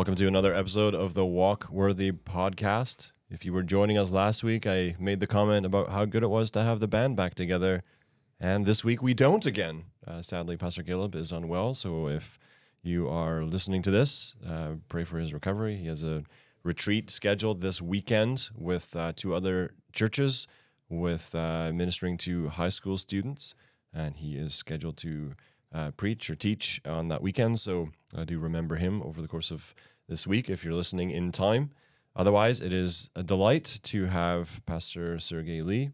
Welcome to another episode of the Walk Worthy podcast. If you were joining us last week, I made the comment about how good it was to have the band back together. And this week we don't again. Uh, sadly, Pastor Caleb is unwell. So if you are listening to this, uh, pray for his recovery. He has a retreat scheduled this weekend with uh, two other churches with uh, ministering to high school students. And he is scheduled to uh, preach or teach on that weekend. So I do remember him over the course of this week if you're listening in time. Otherwise, it is a delight to have Pastor Sergey Lee,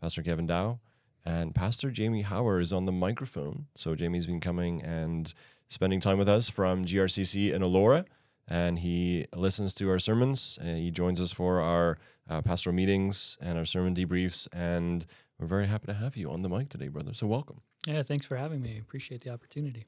Pastor Kevin Dow, and Pastor Jamie Hauer is on the microphone. So Jamie's been coming and spending time with us from GRCC in Elora, and he listens to our sermons. And he joins us for our uh, pastoral meetings and our sermon debriefs, and we're very happy to have you on the mic today, brother. So welcome. Yeah, thanks for having me. Appreciate the opportunity.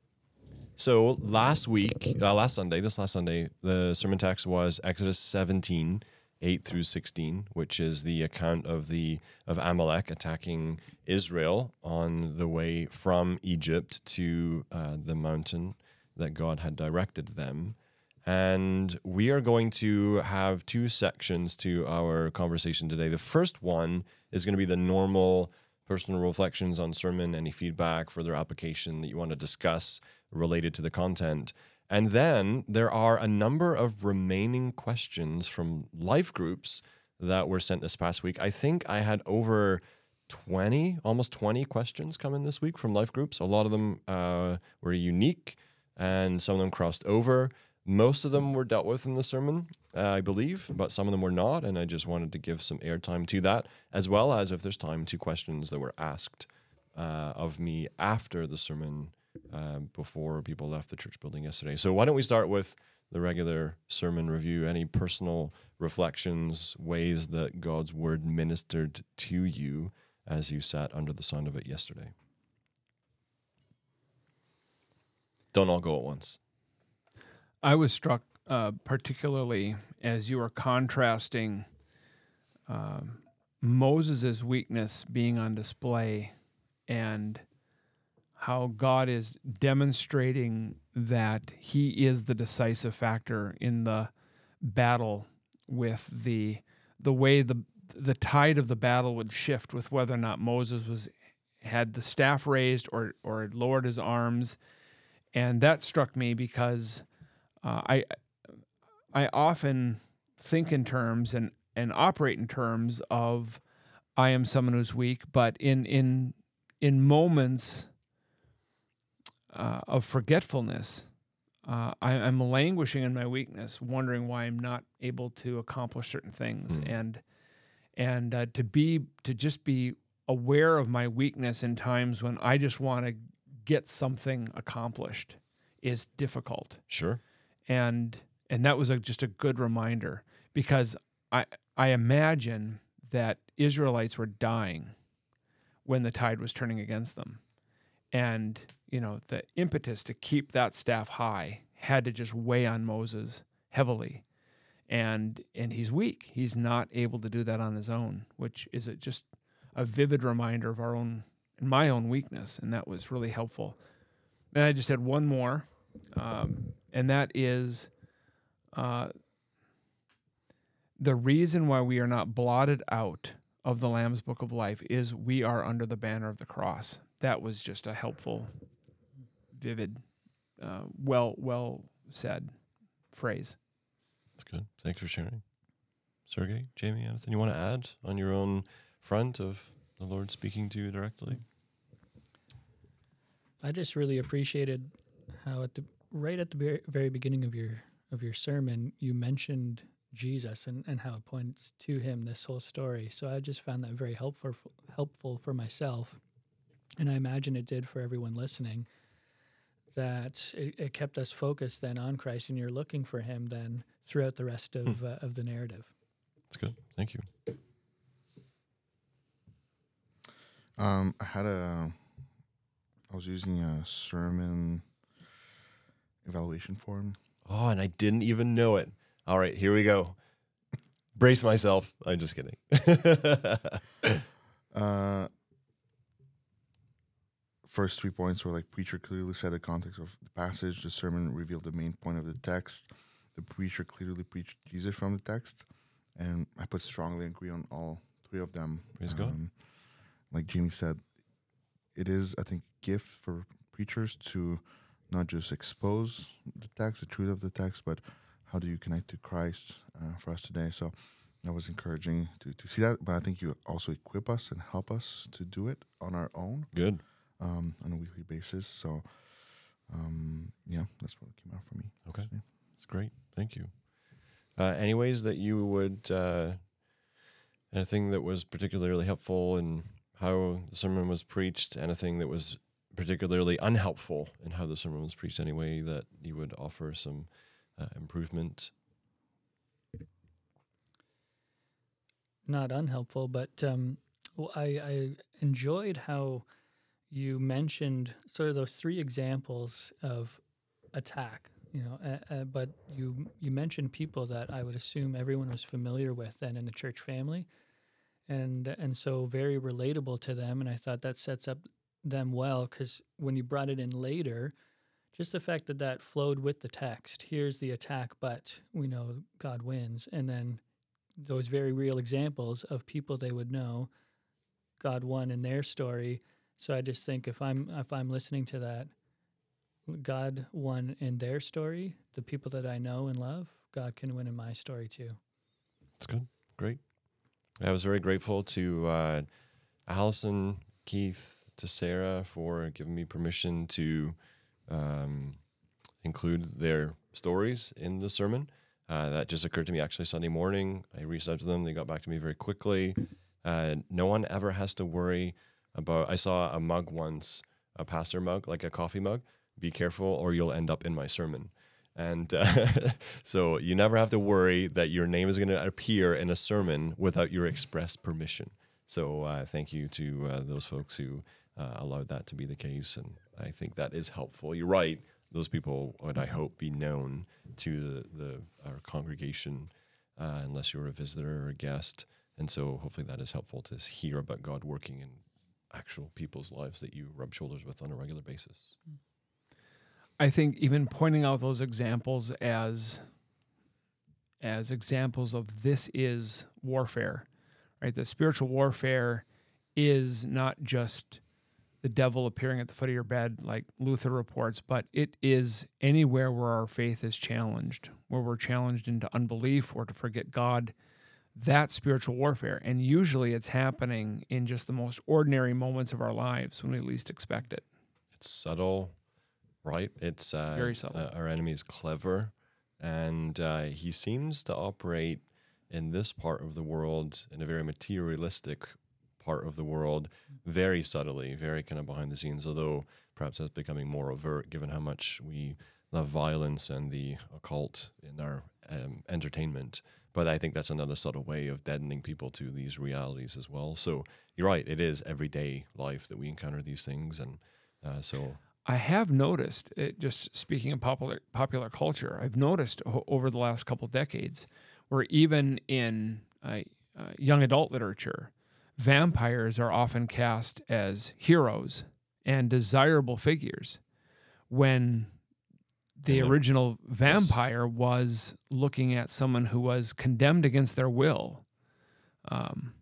So last week, uh, last Sunday, this last Sunday, the sermon text was Exodus 17, 8 through 16, which is the account of the of Amalek attacking Israel on the way from Egypt to uh, the mountain that God had directed them. And we are going to have two sections to our conversation today. The first one is going to be the normal personal reflections on sermon, any feedback, further application that you want to discuss related to the content. And then there are a number of remaining questions from life groups that were sent this past week. I think I had over 20, almost 20 questions come in this week from life groups. A lot of them uh, were unique and some of them crossed over. Most of them were dealt with in the sermon, uh, I believe, but some of them were not. And I just wanted to give some airtime to that, as well as if there's time to questions that were asked uh, of me after the sermon uh, before people left the church building yesterday. So why don't we start with the regular sermon review? Any personal reflections, ways that God's word ministered to you as you sat under the sound of it yesterday? Don't all go at once. I was struck uh, particularly as you were contrasting um, Moses' weakness being on display and how God is demonstrating that he is the decisive factor in the battle with the the way the the tide of the battle would shift with whether or not Moses was had the staff raised or or lowered his arms. And that struck me because uh, I I often think in terms and and operate in terms of I am someone who's weak, but in in in moments uh, of forgetfulness, uh, I, am languishing in my weakness, wondering why I'm not able to accomplish certain things, mm. and and uh, to be to just be aware of my weakness in times when I just want to get something accomplished is difficult. Sure and and that was a, just a good reminder because I I imagine that Israelites were dying when the tide was turning against them, and you know the impetus to keep that staff high had to just weigh on Moses heavily, and and he's weak. He's not able to do that on his own, which is a, just a vivid reminder of our own my own weakness, and that was really helpful. And I just had one more. Um, and that is uh, the reason why we are not blotted out of the Lamb's Book of Life is we are under the banner of the cross. That was just a helpful, vivid, uh, well well said phrase. That's good. Thanks for sharing, Sergey, Jamie. Anything you want to add on your own front of the Lord speaking to you directly? I just really appreciated how at the right at the very beginning of your of your sermon, you mentioned Jesus and, and how it points to him this whole story. So I just found that very helpful helpful for myself, and I imagine it did for everyone listening. That it, it kept us focused then on Christ, and you're looking for Him then throughout the rest of hmm. uh, of the narrative. That's good. Thank you. Um, I had a. I was using a sermon evaluation form. Oh, and I didn't even know it. All right, here we go. Brace myself. I'm just kidding. uh, first three points were like preacher clearly set the context of the passage. The sermon revealed the main point of the text. the preacher clearly preached Jesus from the text, and I put strongly agree on all three of them. Praise God. Um, Like Jamie said, it is I think gift for preachers to not just expose the text, the truth of the text, but how do you connect to Christ uh, for us today? So that was encouraging to, to see that. But I think you also equip us and help us to do it on our own Good. um, on a weekly basis. So, um, yeah, that's what came out for me. Okay. Yeah. That's great. Thank you. Uh, any ways that you would, uh, anything that was particularly helpful in how the sermon was preached, anything that was particularly unhelpful in how the sermon was preached, anyway, that you would offer some uh, improvement? not unhelpful, but um, I, I enjoyed how you mentioned sort of those three examples of attack. You know, uh, uh, but you you mentioned people that I would assume everyone was familiar with then in the church family, and and so very relatable to them. And I thought that sets up them well because when you brought it in later, just the fact that that flowed with the text. Here's the attack, but we know God wins, and then those very real examples of people they would know God won in their story. So I just think if I'm if I'm listening to that, God won in their story, the people that I know and love, God can win in my story too. That's good. Great. I was very grateful to uh, Allison, Keith, to Sarah for giving me permission to um, include their stories in the sermon. Uh, that just occurred to me actually Sunday morning. I reached out to them. They got back to me very quickly. Uh, no one ever has to worry about. I saw a mug once, a pastor mug, like a coffee mug. Be careful, or you'll end up in my sermon. And uh, so you never have to worry that your name is going to appear in a sermon without your express permission. So uh, thank you to uh, those folks who uh, allowed that to be the case. And I think that is helpful. You're right. Those people would, I hope, be known to the, the our congregation, uh, unless you're a visitor or a guest. And so hopefully that is helpful to hear about God working in actual people's lives that you rub shoulders with on a regular basis. I think even pointing out those examples as as examples of this is warfare, right? The spiritual warfare is not just the devil appearing at the foot of your bed, like Luther reports, but it is anywhere where our faith is challenged, where we're challenged into unbelief or to forget God. That's spiritual warfare. And usually it's happening in just the most ordinary moments of our lives when we least expect it. It's subtle, right? It's uh, Very subtle. Uh, our enemy is clever, and uh, he seems to operate in this part of the world in a very materialistic part of the world, very subtly, very kind of behind the scenes. Although perhaps that's becoming more overt, given how much we love violence and the occult in our um, entertainment. But I think that's another subtle way of deadening people to these realities as well. So you're right; it is everyday life that we encounter these things, and uh, so I have noticed, it, just speaking of popular popular culture, I've noticed over the last couple decades, where even in uh, uh, young adult literature, vampires are often cast as heroes and desirable figures, when the the- original vampire was looking at someone who was condemned against their will. Um,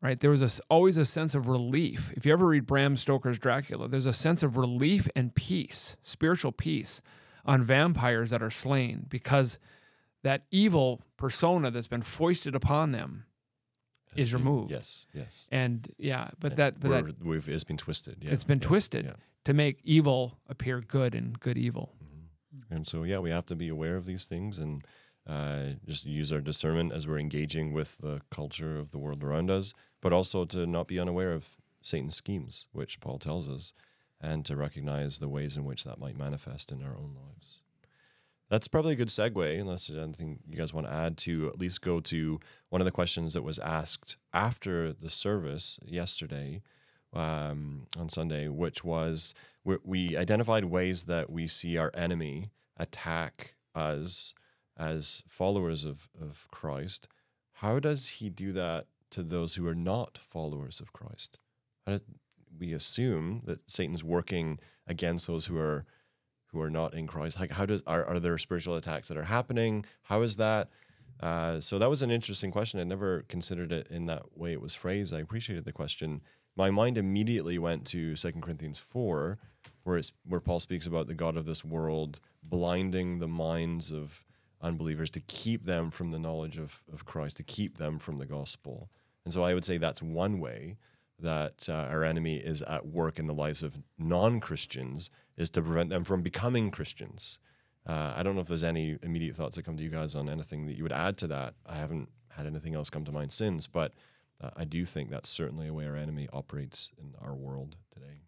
right? There was a always a sense of relief. If you ever read Bram Stoker's Dracula, there's a sense of relief and peace, spiritual peace, on vampires that are slain because that evil persona that's been foisted upon them is been- removed. Yes, yes. And yeah, but And that but that we've, it's been twisted. Yeah, it's been yeah, twisted yeah. to make evil appear good and good evil. Mhm. And so, yeah, we have to be aware of these things and uh, just use our discernment as we're engaging with the culture of the world around us, but also to not be unaware of Satan's schemes, which Paul tells us, and to recognize the ways in which that might manifest in our own lives. That's probably a good segue, unless there's anything you guys want to add to at least go to one of the questions that was asked after the service yesterday um, on Sunday, which was we, we identified ways that we see our enemy attack us as followers of, of Christ. How does he do that to those who are not followers of Christ? We assume that Satan's working against those who are who are not in Christ? Like, how does are, are there spiritual attacks that are happening? How is that? Uh, so that was an interesting question. I never considered it in that way it was phrased. I appreciated the question. My mind immediately went to Second Corinthians four, where it's where Paul speaks about the God of this world blinding the minds of unbelievers to keep them from the knowledge of, of Christ, to keep them from the gospel. And so I would say that's one way that uh, our enemy is at work in the lives of non Christians is to prevent them from becoming Christians. Uh, I don't know if there's any immediate thoughts that come to you guys on anything that you would add to that. I haven't had anything else come to mind since, but uh, I do think that's certainly a way our enemy operates in our world today.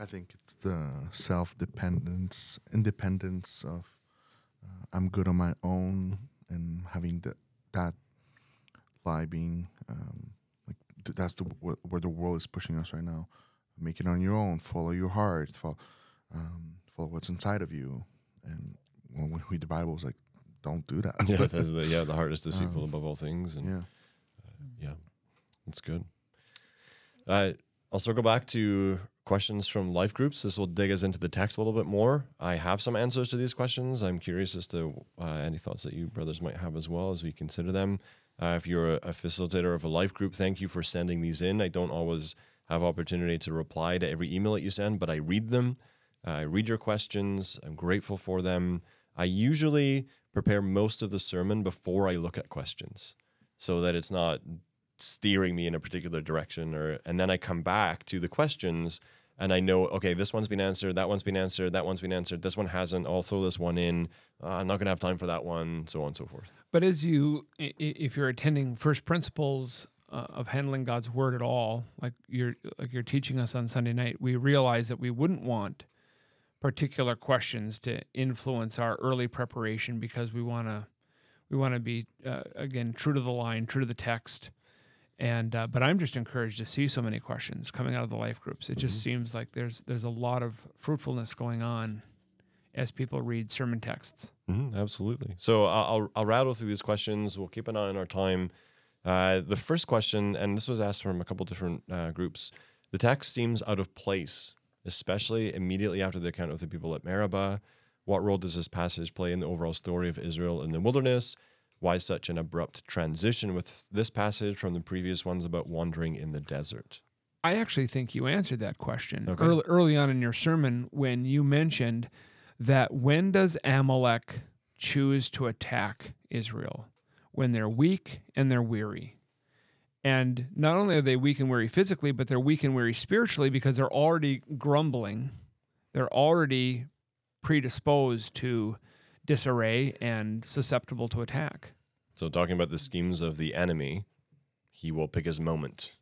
I think it's the self dependence, independence of uh, I'm good on my own, and having the, that lie being um, like th- that's the wh- where the world is pushing us right now. Make it on your own. Follow your heart. Follow, um, follow what's inside of you. And when we read the Bible, it's like, don't do that. Yeah, the, yeah, the heart is deceitful Um, above all things, and yeah. yeah, that's good. Uh, I'll circle back to questions from life groups. This will dig us into the text a little bit more. I have some answers to these questions. I'm curious as to uh, any thoughts that you brothers might have as well as we consider them. Uh, if you're a, facilitator of a life group, thank you for sending these in. I don't always have opportunity to reply to every email that you send, but I read them. Uh, I read your questions. I'm grateful for them. I usually prepare most of the sermon before I look at questions so that it's not steering me in a particular direction or and then I come back to the questions and I know okay this one's been answered that one's been answered that one's been answered this one hasn't I'll throw this one in uh, I'm not gonna have time for that one so on and so forth But as you, if you're attending first principles uh, of handling God's word at all, like you're like you're teaching us on Sunday night, we realize that we wouldn't want particular questions to influence our early preparation because we want to we want to be uh, again true to the line, true to the text. And uh, but I'm just encouraged to see so many questions coming out of the life groups. It just seems like there's there's a lot of fruitfulness going on as people read sermon texts. hmm absolutely so I'll, I'll I'll rattle through these questions we'll keep an eye on our time uh, the first question and this was asked from a couple different uh, groups the text seems out of place especially immediately after the account of the people at Meribah What role does this passage play in the overall story of Israel in the wilderness? Why such an abrupt transition with this passage from the previous ones about wandering in the desert? I actually think you answered that question Okay. early, early on in your sermon when you mentioned that when does Amalek choose to attack Israel? When they're weak and they're weary. And not only are they weak and weary physically, but they're weak and weary spiritually because they're already grumbling. They're already predisposed to disarray and susceptible to attack. So, talking about the schemes of the enemy, he will pick his moment,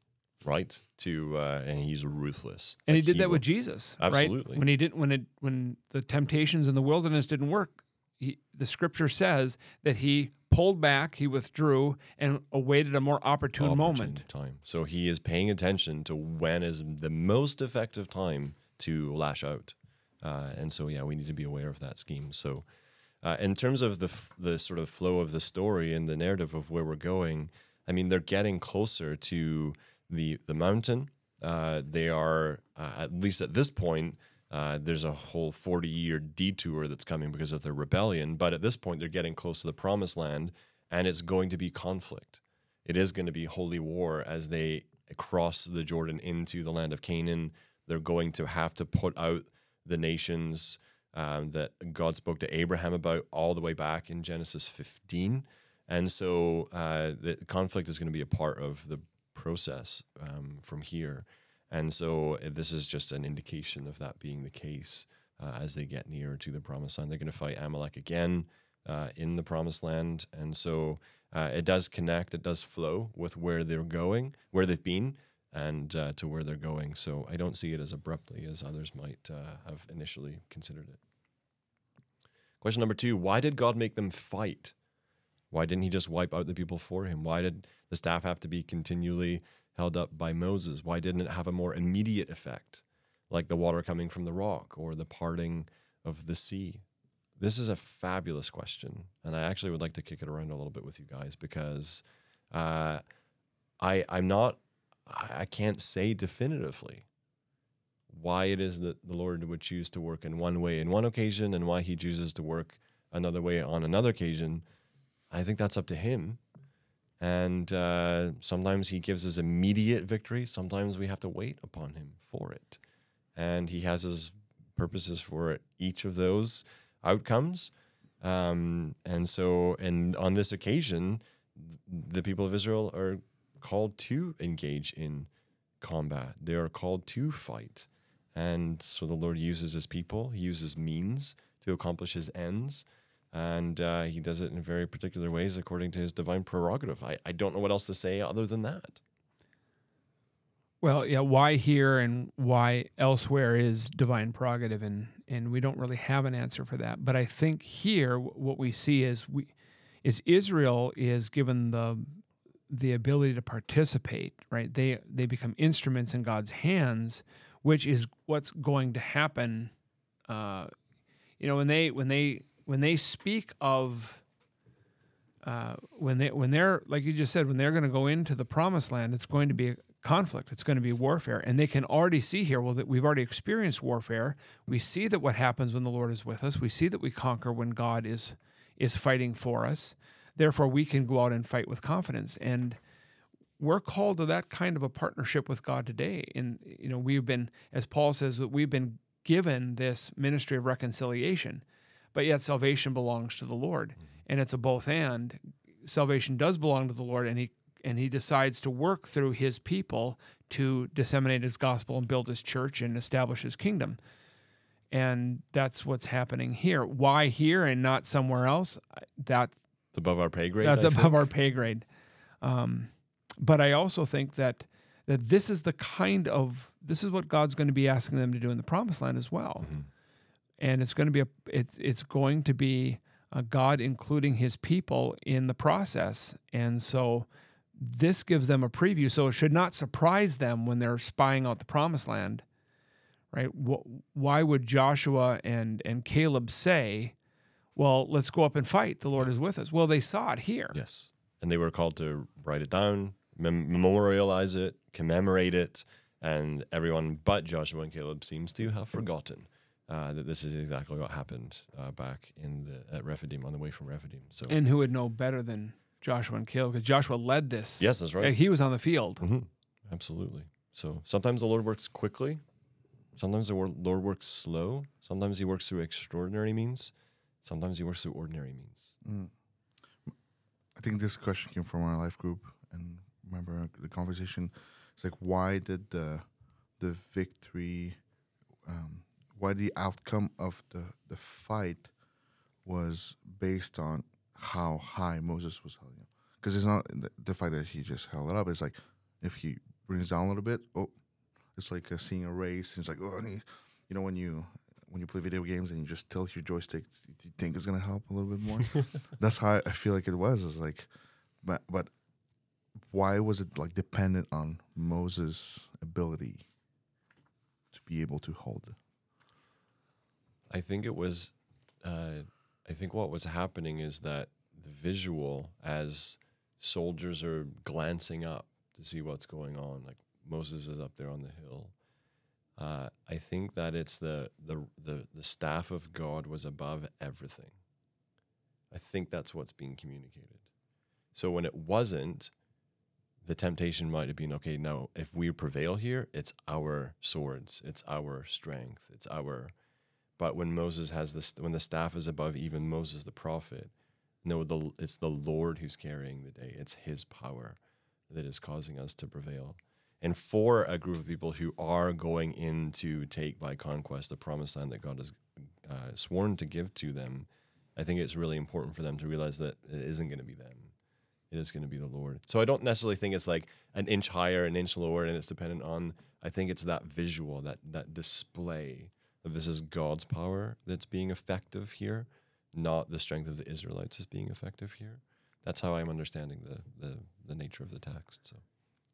right? To uh, and he's ruthless. And he Like, did that will- with Jesus, Absolutely. right? When he didn't, when it, when the temptations in the wilderness didn't work, he, the scripture says that he pulled back, he withdrew, and awaited a more opportune, opportune moment. time. So he is paying attention to when is the most effective time to lash out. Uh, and so, yeah, we need to be aware of that scheme. So, uh, in terms of the f- the sort of flow of the story and the narrative of where we're going, I mean, they're getting closer to the the mountain. Uh, they are uh, at least at this point. Uh, there's a whole 40 year detour that's coming because of their rebellion. But at this point, they're getting close to the promised land, and it's going to be conflict. It is going to be holy war as they cross the Jordan into the land of Canaan. They're going to have to put out the nations um, that God spoke to Abraham about all the way back in Genesis 15. And so uh, the conflict is going to be a part of the process um, from here. And so uh, this is just an indication of that being the case uh, as they get nearer to the promised land. They're going to fight Amalek again uh, in the promised land. And so uh, it does connect, it does flow with where they're going, where they've been, and uh, to where they're going. So I don't see it as abruptly as others might have initially considered it. Question number two Why did God make them fight? Why didn't he just wipe out the people for him? Why did the staff have to be continually held up by Moses? Why didn't it have a more immediate effect, like the water coming from the rock or the parting of the sea? This is a fabulous question, and I actually would like to kick it around a little bit with you guys because uh, I I'm not I I can't say definitively why it is that the Lord would choose to work in one way in one occasion and why he chooses to work another way on another occasion, I think that's up to him. And uh, sometimes he gives us immediate victory. Sometimes we have to wait upon him for it. And he has his purposes for each of those outcomes. Um, and so, and on this occasion, the people of Israel are called to engage in combat. They are called to fight. And so the Lord uses his people, he uses means to accomplish his ends. And uh, he does it in very particular ways according to his divine prerogative. I, I don't know what else to say other than that. Well, yeah, why here and why elsewhere is divine prerogative, and and we don't really have an answer for that. But I think here what we see is we is Israel is given the the ability to participate, right? They they become instruments in God's hands, which is what's going to happen. Uh, you know, when they when they when they speak of uh, when they when they're like you just said when they're going to go into the promised land, it's going to be a conflict. It's going to be warfare, and they can already see here. Well, that we've already experienced warfare. We see that what happens when the Lord is with us. We see that we conquer when God is is fighting for us. Therefore, we can go out and fight with confidence. And we're called to that kind of a partnership with God today. And you know, we've been, as Paul says, that we've been given this ministry of reconciliation, but yet salvation belongs to the Lord, and it's a both and. Salvation does belong to the Lord, and he and he decides to work through his people to disseminate his gospel and build his church and establish his kingdom. And that's what's happening here. Why here and not somewhere else? That It's above our pay grade. that's I above think. our pay grade. Um, but I also think that that this is the kind of this is what God's going to be asking them to do in the promised land as well. Mhm. And it's going to be a it's it's going to be a God including his people in the process. And so this gives them a preview. So it should not surprise them when they're spying out the promised land. Right? Why would Joshua and and Caleb say, well, let's go up and fight. The Lord is with us. Well, they saw it here. Yes. And they were called to write it down, mem- memorialize it, commemorate it. And everyone but Joshua and Caleb seems to have forgotten uh, that this is exactly what happened uh, back in the at Rephidim on the way from Rephidim. So And who would know better than Joshua and Caleb? Because Joshua led this. yes, that's Uh, right. He was on the field. hmm Absolutely. So sometimes the Lord works quickly. Sometimes the Lord works slow. Sometimes He works through extraordinary means. Sometimes He works through ordinary means. Mm. I think this question came from our life group, and remember the conversation. It's like, why did the the victory, um, why the outcome of the the fight was based on how high Moses was held? Because it's not the, the fact that he just held it up. It's like if he brings down a little bit, oh, it's like uh, seeing a race. And it's like, oh, you know, when you when you play video games and you just tilt your joystick, do you think it's gonna help a little bit more? That's how I feel like it was. It's like, but but why was it like dependent on Moses' ability to be able to hold? I think it was. Uh, I think what was happening is that the visual, as soldiers are glancing up to see what's going on, like Moses is up there on the hill. Uh, I think that it's the, the the the staff of God was above everything. I think that's what's being communicated. So when it wasn't, the temptation might have been okay. Now, if we prevail here, it's our swords, it's our strength, it's our but when Moses has this, when the staff is above even Moses the prophet, no, the it's the Lord who's carrying the day. It's His power that is causing us to prevail. And for a group of people who are going in to take by conquest the promised land that God has uh, sworn to give to them, I think it's really important for them to realize that it isn't going to be them. It is going to be the Lord. So I don't necessarily think it's like an inch higher, an inch lower, and it's dependent on. I think it's that visual, that that display that this is God's power that's being effective here, not the strength of the Israelites is being effective here. That's how I'm understanding the the, the nature of the text. So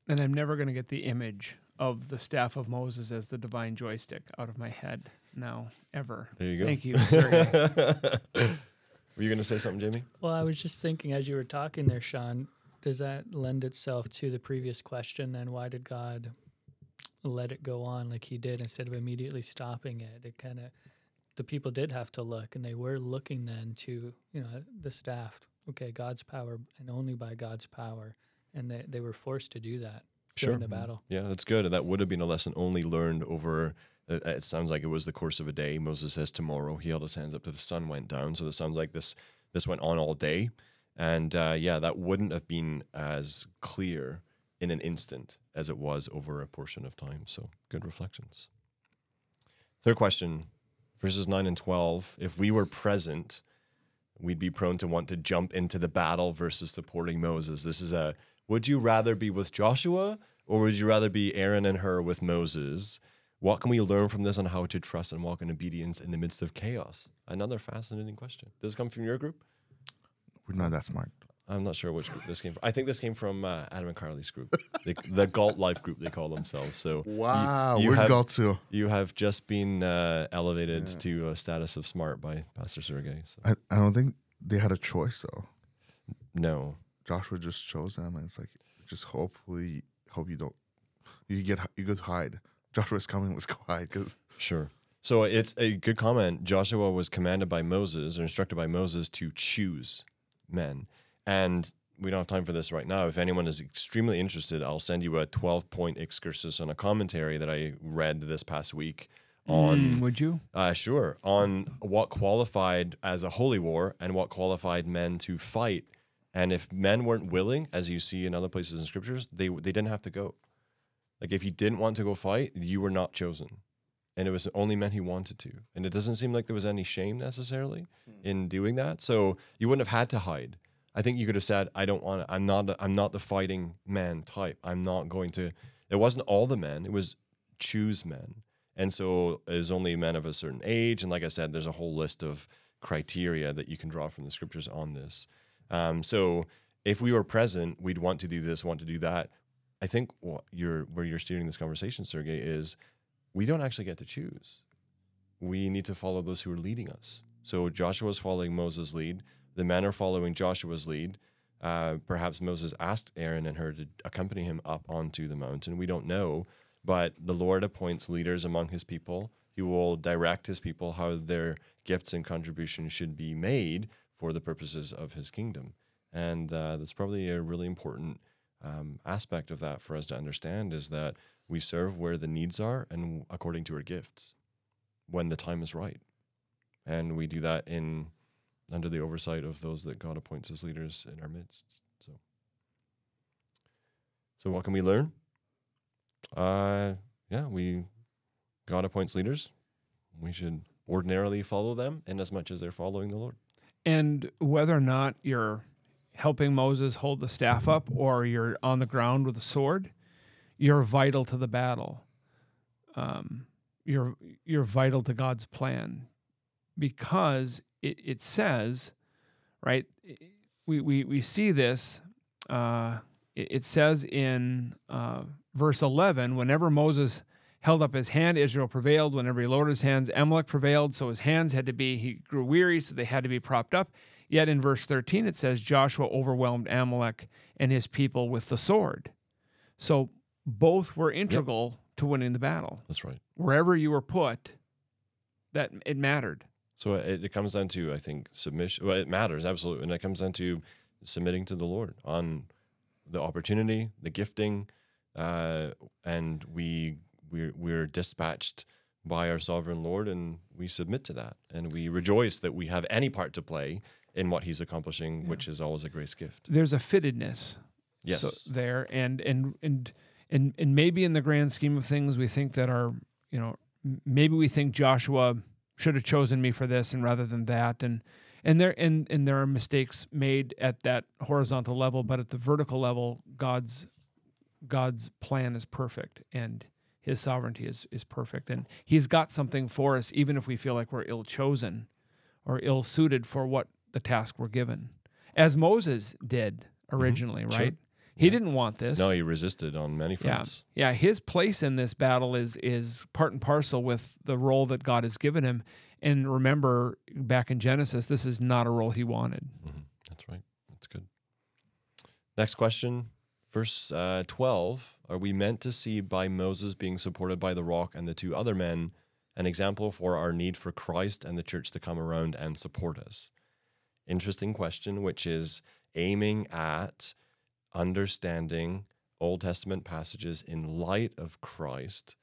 And I'm never going to get the image of the staff of Moses as the divine joystick out of my head now, ever. there you go. Thank you, Sergey. Were you going to say something, Jamie? Well, I was just thinking as you were talking there, Sean, does that lend itself to the previous question then? Why did God let it go on like he did instead of immediately stopping it. It kind of the people did have to look, and they were looking then to you know the staff. Okay, God's power, and only by God's power, and they they were forced to do that during the battle. Yeah, that's good. And that would have been a lesson only learned over. It sounds like it was the course of a day. Moses says tomorrow. He held his hands up to the sun went down. So it sounds like this this went on all day, and uh, yeah, that wouldn't have been as clear in an instant as it was over a portion of time. So good reflections. Third question, verses nine and twelve. If we were present, we'd be prone to want to jump into the battle versus supporting Moses. This is a would you rather be with Joshua or would you rather be Aaron and Hur with Moses? What can we learn from this on how to trust and walk in obedience in the midst of chaos? Another fascinating question. Does this come from your group? We're not that smart. I'm not sure which group this came from. I think this came from uh, Adam and Carly's group, the, the Galt Life group they call themselves. So Wow, you where'd have- go to? you have just been uh, elevated to a status of smart by Pastor Sergey. So. I, I don't think they had a choice though. No, Joshua just chose them, and it's like just hopefully hope you don't you get you go hide. Joshua's coming. was quiet because Sure. So it's a good comment. Joshua was commanded by Moses or instructed by Moses to choose men. And we don't have time for this right now. If anyone is extremely interested, I'll send you a 12 point excursus on a commentary that I read this past week on Mm, would you? uh, sure. On what qualified as a holy war and what qualified men to fight. And if men weren't willing, as you see in other places in scriptures, they they didn't have to go. Like if you didn't want to go fight, you were not chosen. And it was only men who wanted to. And it doesn't seem like there was any shame necessarily in doing that. So you wouldn't have had to hide. I think you could have said, I don't want to, I'm not I'm not the fighting man type. I'm not going to it wasn't all the men, it was choose men. And so it was only men of a certain age. And like I said, there's a whole list of criteria that you can draw from the scriptures on this. Um, so if we were present, we'd want to do this, want to do that. I think what you're where you're steering this conversation, Sergey, is we don't actually get to choose. We need to follow those who are leading us. So Joshua's following Moses' lead. The men are following Joshua's lead. Uh, perhaps Moses asked Aaron and Hur to accompany him up onto the mountain. We don't know, but the Lord appoints leaders among his people. He will direct his people how their gifts and contributions should be made for the purposes of his kingdom. And uh, that's probably a really important um, aspect of that for us to understand is that we serve where the needs are and according to our gifts when the time is right. And we do that in under the oversight of those that God appoints as leaders in our midst. So So what can we learn? Uh yeah, we God appoints leaders. We should ordinarily follow them in as much as they're following the Lord. And whether or not you're helping Moses hold the staff up or you're on the ground with a sword, you're vital to the battle. Um, you're you're vital to God's plan because it, it says, right? We, we, we see this. Uh, it, says in uh, verse 11 whenever Moses held up his hand, Israel prevailed. Whenever he lowered his hands, Amalek prevailed. So his hands had to be, he grew weary, so they had to be propped up. Yet in verse 13, it says Joshua overwhelmed Amalek and his people with the sword. So both were integral to winning the battle. That's right. Wherever you were put, that it mattered. So it, it comes down to, I think, submission. Well, it matters absolutely, and it comes down to submitting to the Lord on the opportunity, the gifting, uh, and we we're we're dispatched by our sovereign Lord, and we submit to that, and we rejoice that we have any part to play in what He's accomplishing, which is always a grace gift. There's a fittedness Yes, so there and and and and and maybe in the grand scheme of things we think that our you know maybe we think Joshua should have chosen me for this and rather than that and and there and and there are mistakes made at that horizontal level but at the vertical level God's God's plan is perfect and his sovereignty is is perfect and he's got something for us even if we feel like we're ill chosen or ill suited for what the task we're given as Moses did originally Sure. right he didn't want this no, He resisted on many fronts. yeah. His place in this battle is is part and parcel with the role that God has given him. And remember, back in Genesis, this is not a role he wanted. Mhm. That's right. That's good. Next question Verse uh, 12 Are we meant to see by Moses being supported by the rock and the two other men an example for our need for Christ and the church to come around and support us? Interesting question, which is aiming at understanding Old Testament passages in light of Christ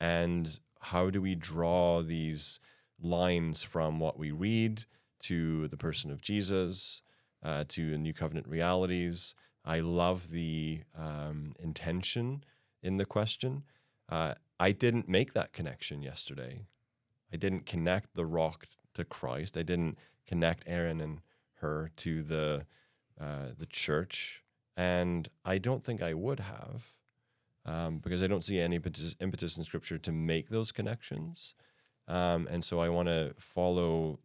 and how do we draw these lines from what we read to the person of Jesus, uh, to the New Covenant realities. I love the um, intention in the question. Uh, I didn't make that connection yesterday. I didn't connect the rock to Christ. I didn't connect Aaron and Hur to the uh, the church, and I don't think I would have um, because I don't see any impetus, impetus in Scripture to make those connections. Um, and so I want to follow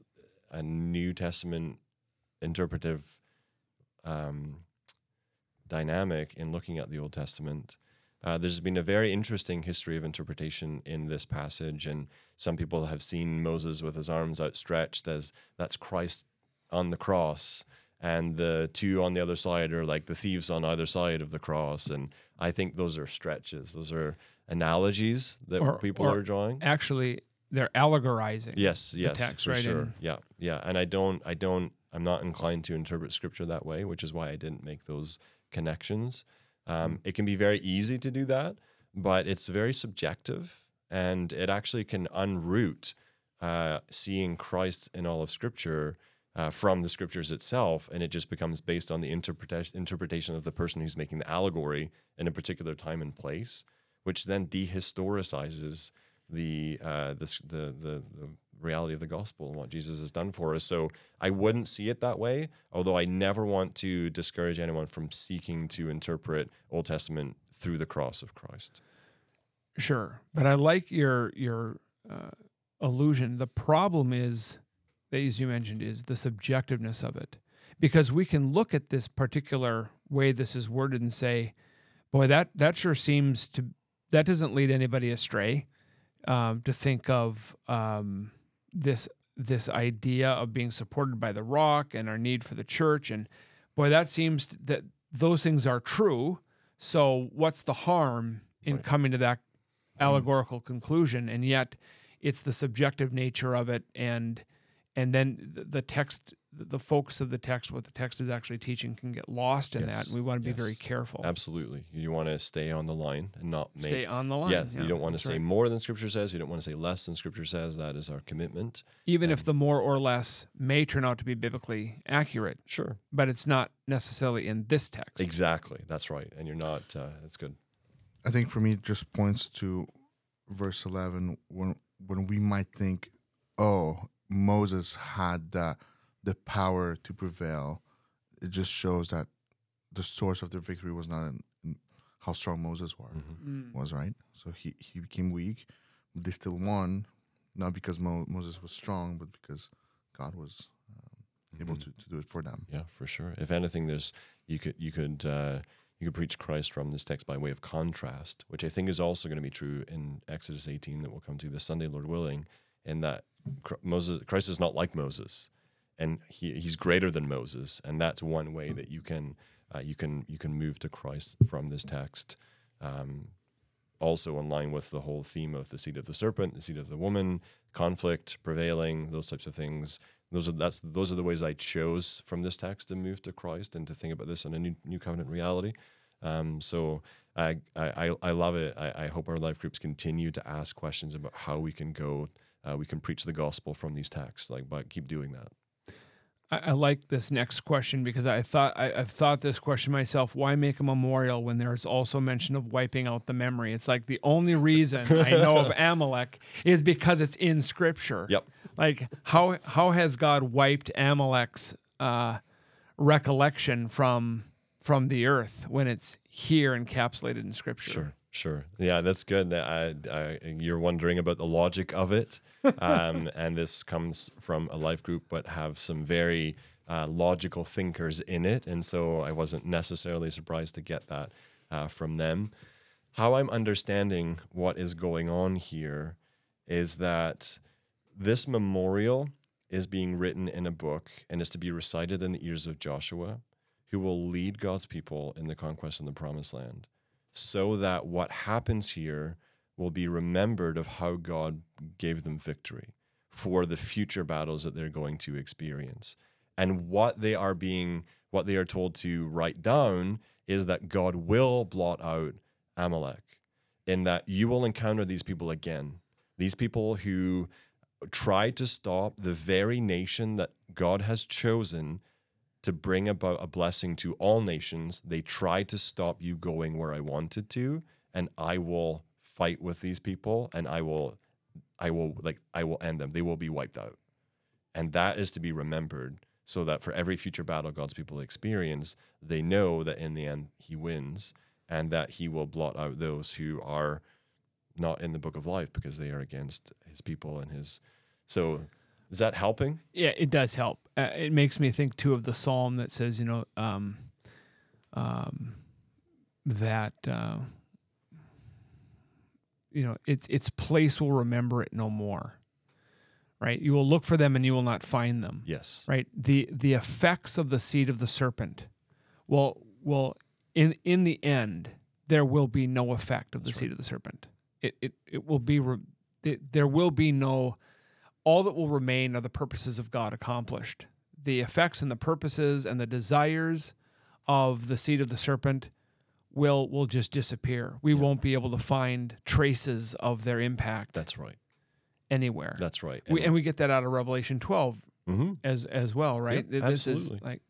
a New Testament interpretive um, dynamic in looking at the Old Testament. Uh, there's been a very interesting history of interpretation in this passage, and some people have seen Moses with his arms outstretched as that's Christ on the cross, and the two on the other side are like the thieves on either side of the cross. And I think those are stretches; those are analogies that Or- people or are drawing. Actually, they're allegorizing. Yes, yes, text, for right, sure. and- Yeah, yeah. And I don't, I don't, I'm not inclined to interpret scripture that way, which is why I didn't make those connections. Um, it can be very easy to do that, but it's very subjective, and it actually can unroot uh, seeing Christ in all of Scripture uh, from the Scriptures itself, and it just becomes based on the interpretation interpretation of the person who's making the allegory in a particular time and place, which then dehistoricizes the uh, the, the the the reality of the gospel and what Jesus has done for us. So I wouldn't see it that way, although I never want to discourage anyone from seeking to interpret Old Testament through the cross of Christ. Sure, but I like your your uh, illusion. The problem is, as you mentioned, is the subjectiveness of it, because we can look at this particular way this is worded and say, "Boy, that that sure seems to that doesn't lead anybody astray." Um, to think of um, this this idea of being supported by the rock and our need for the church, and boy, that seems that those things are true. So, what's the harm in Right. coming to that mm-hmm. allegorical conclusion and yet it's the subjective nature of it and and then the, the text the focus of the text what the text is actually teaching can get lost in that and we want to be very careful Absolutely. You want to stay on the line and not make stay on the line Yes, Yeah, you don't want to that's say right. more than Scripture says. You don't want to say less than Scripture says. That is our commitment. even if the more or less may turn out to be biblically accurate Sure. but it's not necessarily in this text Exactly. That's right. And you're not. Uh, that's good. I think for me it just points to verse 11 when when we might think oh Moses had the the power to prevail it just shows that the source of their victory was not in, in how strong Moses were, Mm. was right so he he became weak but they still won not because Mo- Moses was strong but because God was um, able Mhm. to, to do it for them Yeah, for sure. If anything, there's you could you could uh, you could preach Christ from this text by way of contrast, which I think is also going to be true in Exodus 18 that we'll come to this Sunday, Lord willing. In that Moses, Christ is not like Moses, and he he's greater than Moses, and that's one way that you can uh, you can you can move to Christ from this text. Um, also in line with the whole theme of the seed of the serpent, the seed of the woman, conflict, prevailing, those types of things those are that's those are the ways I chose from this text to move to Christ and to think about this in a new, new covenant reality. Um, so I, I I love it. I, I hope our life groups continue to ask questions about how we can go, uh, we can preach the gospel from these texts. Like, but keep doing that. I, I like this next question because I thought I, I've thought this question myself. Why make a memorial when there's also mention of wiping out the memory? It's like the only reason I know of Amalek is because it's in Scripture. Yep. Like how how has God wiped Amalek's uh, recollection from from the earth when it's here encapsulated in Scripture? Sure, sure. Yeah, that's good. I, I, you're wondering about the logic of it, um, and this comes from a life group, but have some very uh, logical thinkers in it, and so I wasn't necessarily surprised to get that uh, from them. How I'm understanding what is going on here is that this memorial is being written in a book and is to be recited in the ears of Joshua, who will lead God's people in the conquest of the promised land, so that what happens here will be remembered of how God gave them victory for the future battles that they're going to experience. And what they are being, what they are told to write down is that God will blot out Amalek, in that you will encounter these people again. These people who tried to stop the very nation that God has chosen to bring about a blessing to all nations. They tried to stop you going where I wanted to, and I will fight with these people and I will I will like I will end them. They will be wiped out. And that is to be remembered so that for every future battle God's people experience, they know that in the end he wins and that he will blot out those who are not in the book of life because they are against his people and his so is that helping? Yeah, it does help. Uh, it makes me think too of the psalm that says, you know, um, um, that uh, you know its its place will remember it no more. Right, you will look for them and you will not find them. Yes. Right, the the effects of the seed of the serpent will will in in the end there will be no effect of the That's seed of the serpent. It it it will be re, it, there will be no all that will remain are the purposes of God accomplished. The effects and the purposes and the desires of the seed of the serpent will will just disappear. We Yeah. won't be able to find traces of their impact That's right. anywhere. That's right. we, and we get that out of Revelation 12 Mhm. as as well, right? Yep, this is absolutely. like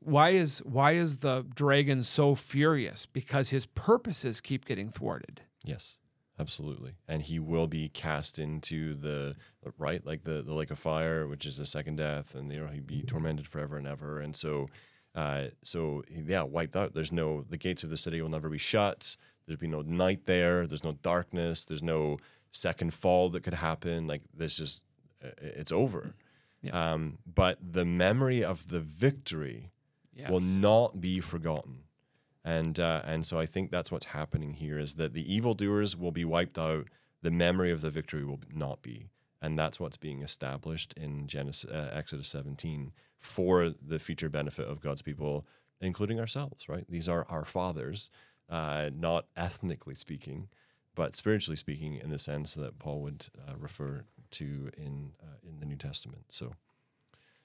why is why is the dragon so furious? Because his purposes keep getting thwarted. Yes, absolutely. And he will be cast into the right, like the, the lake of fire, which is the second death, and you know he'd be tormented forever and ever. And so, uh, so yeah, wiped out. There's no the gates of the city will never be shut. There'd be no night there. There's no darkness. There's no second fall that could happen. Like this, just uh, it's over. Yeah. Um, but the memory of the victory Yes. will not be forgotten. And uh, and so I think that's what's happening here is that the evildoers will be wiped out. The memory of the victory will not be, and that's what's being established in Genesis, uh, Exodus 17 for the future benefit of God's people, including ourselves. Right? These are our fathers, uh, not ethnically speaking, but spiritually speaking, in the sense that Paul would uh, refer to in uh, in the New Testament. So.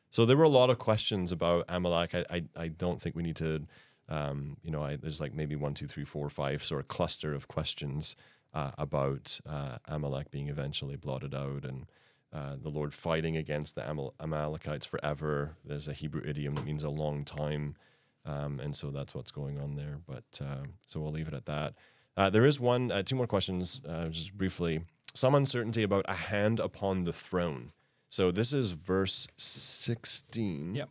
So there were a lot of questions about Amalek. I I, I don't think we need to, um, you know, I, there's like maybe one, two, three, four, five sort of cluster of questions uh, about uh, Amalek being eventually blotted out and uh, the Lord fighting against the Amal- Amalekites forever. There's a Hebrew idiom that means a long time, um, and so that's what's going on there. But uh, so we'll leave it at that. Uh, there is one, uh, two more questions, uh, just briefly. Some uncertainty about a hand upon the throne. So this is verse 16, Yep.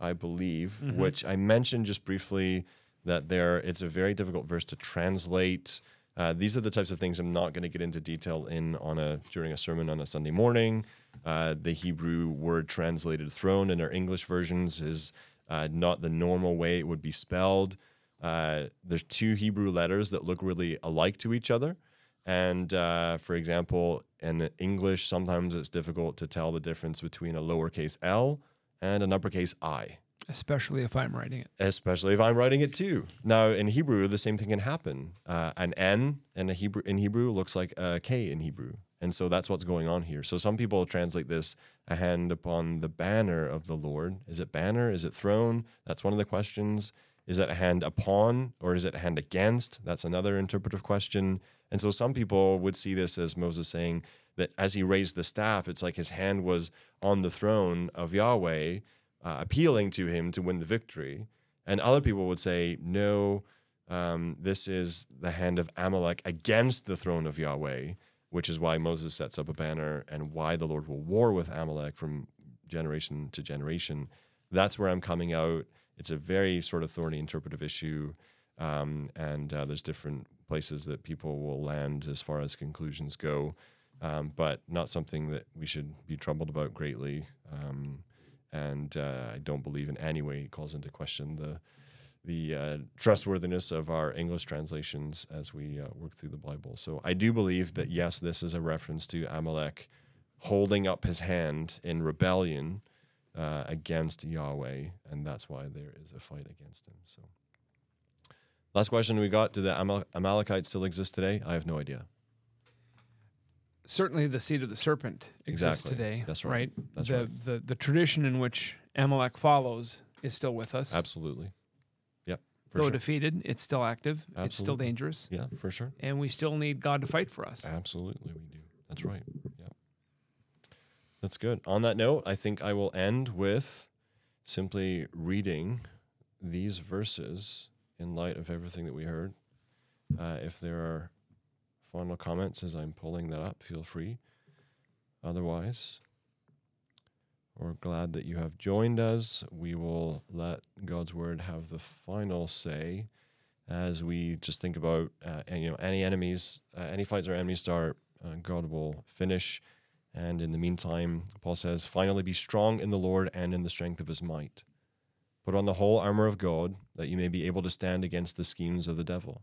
I believe, which I mentioned just briefly that there it's a very difficult verse to translate. Uh, these are the types of things I'm not going to get into detail in on a during a sermon on a Sunday morning. Uh, the Hebrew word translated throne in our English versions is uh, not the normal way it would be spelled. Uh, there's two Hebrew letters that look really alike to each other. And uh, for example, in English, sometimes it's difficult to tell the difference between a lowercase l and an uppercase i, Especially if I'm writing it. especially if I'm writing it too. Now, in Hebrew, the same thing can happen. Uh, an n in Hebrew in Hebrew looks like a k in Hebrew, and so that's what's going on here. So some people translate this a hand upon the banner of the Lord. Is it banner? Is it throne? That's one of the questions. Is it a hand upon or is it a hand against? That's another interpretive question. And so some people would see this as Moses saying that as he raised the staff, it's like his hand was on the throne of Yahweh, uh, appealing to him to win the victory. And other people would say, no, um, this is the hand of Amalek against the throne of Yahweh, which is why Moses sets up a banner and why the Lord will war with Amalek from generation to generation. That's where I'm coming out. It's a very sort of thorny interpretive issue. Um, and uh, there's different places that people will land as far as conclusions go, um, but not something that we should be troubled about greatly. Um, and uh, I don't believe in any way it calls into question the the uh, trustworthiness of our English translations as we uh, work through the Bible. So I do believe that yes, this is a reference to Amalek holding up his hand in rebellion uh, against Yahweh, and that's why there is a fight against him. So, last question we got: Do the Amal- Amalekites still exist today? I have no idea. Certainly, the seed of the serpent exists Exactly. today. That's right. right? That's the, right. The the tradition in which Amalek follows is still with us. Absolutely. Yep. For Though sure. defeated, it's still active. Absolutely. It's still dangerous, yeah, for sure. and we still need God to fight for us. Absolutely, we do. That's right. Yeah. That's good. On that note, I think I will end with simply reading these verses in light of everything that we heard. Uh, if there are final comments as I'm pulling that up, feel free. Otherwise, we're glad that you have joined us. We will let God's word have the final say as we just think about uh, and, you know any enemies, uh, any fights our enemies start, uh, God will finish. And in the meantime, Paul says, finally be strong in the Lord and in the strength of his might. Put on the whole armor of God, that you may be able to stand against the schemes of the devil.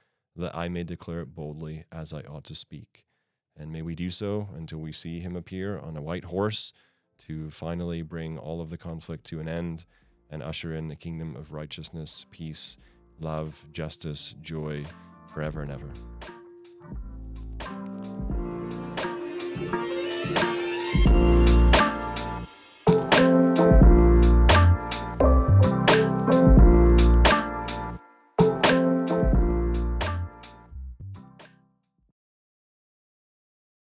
that I may declare it boldly as I ought to speak. And may we do so until we see him appear on a white horse to finally bring all of the conflict to an end and usher in a kingdom of righteousness, peace, love, justice, joy forever and ever.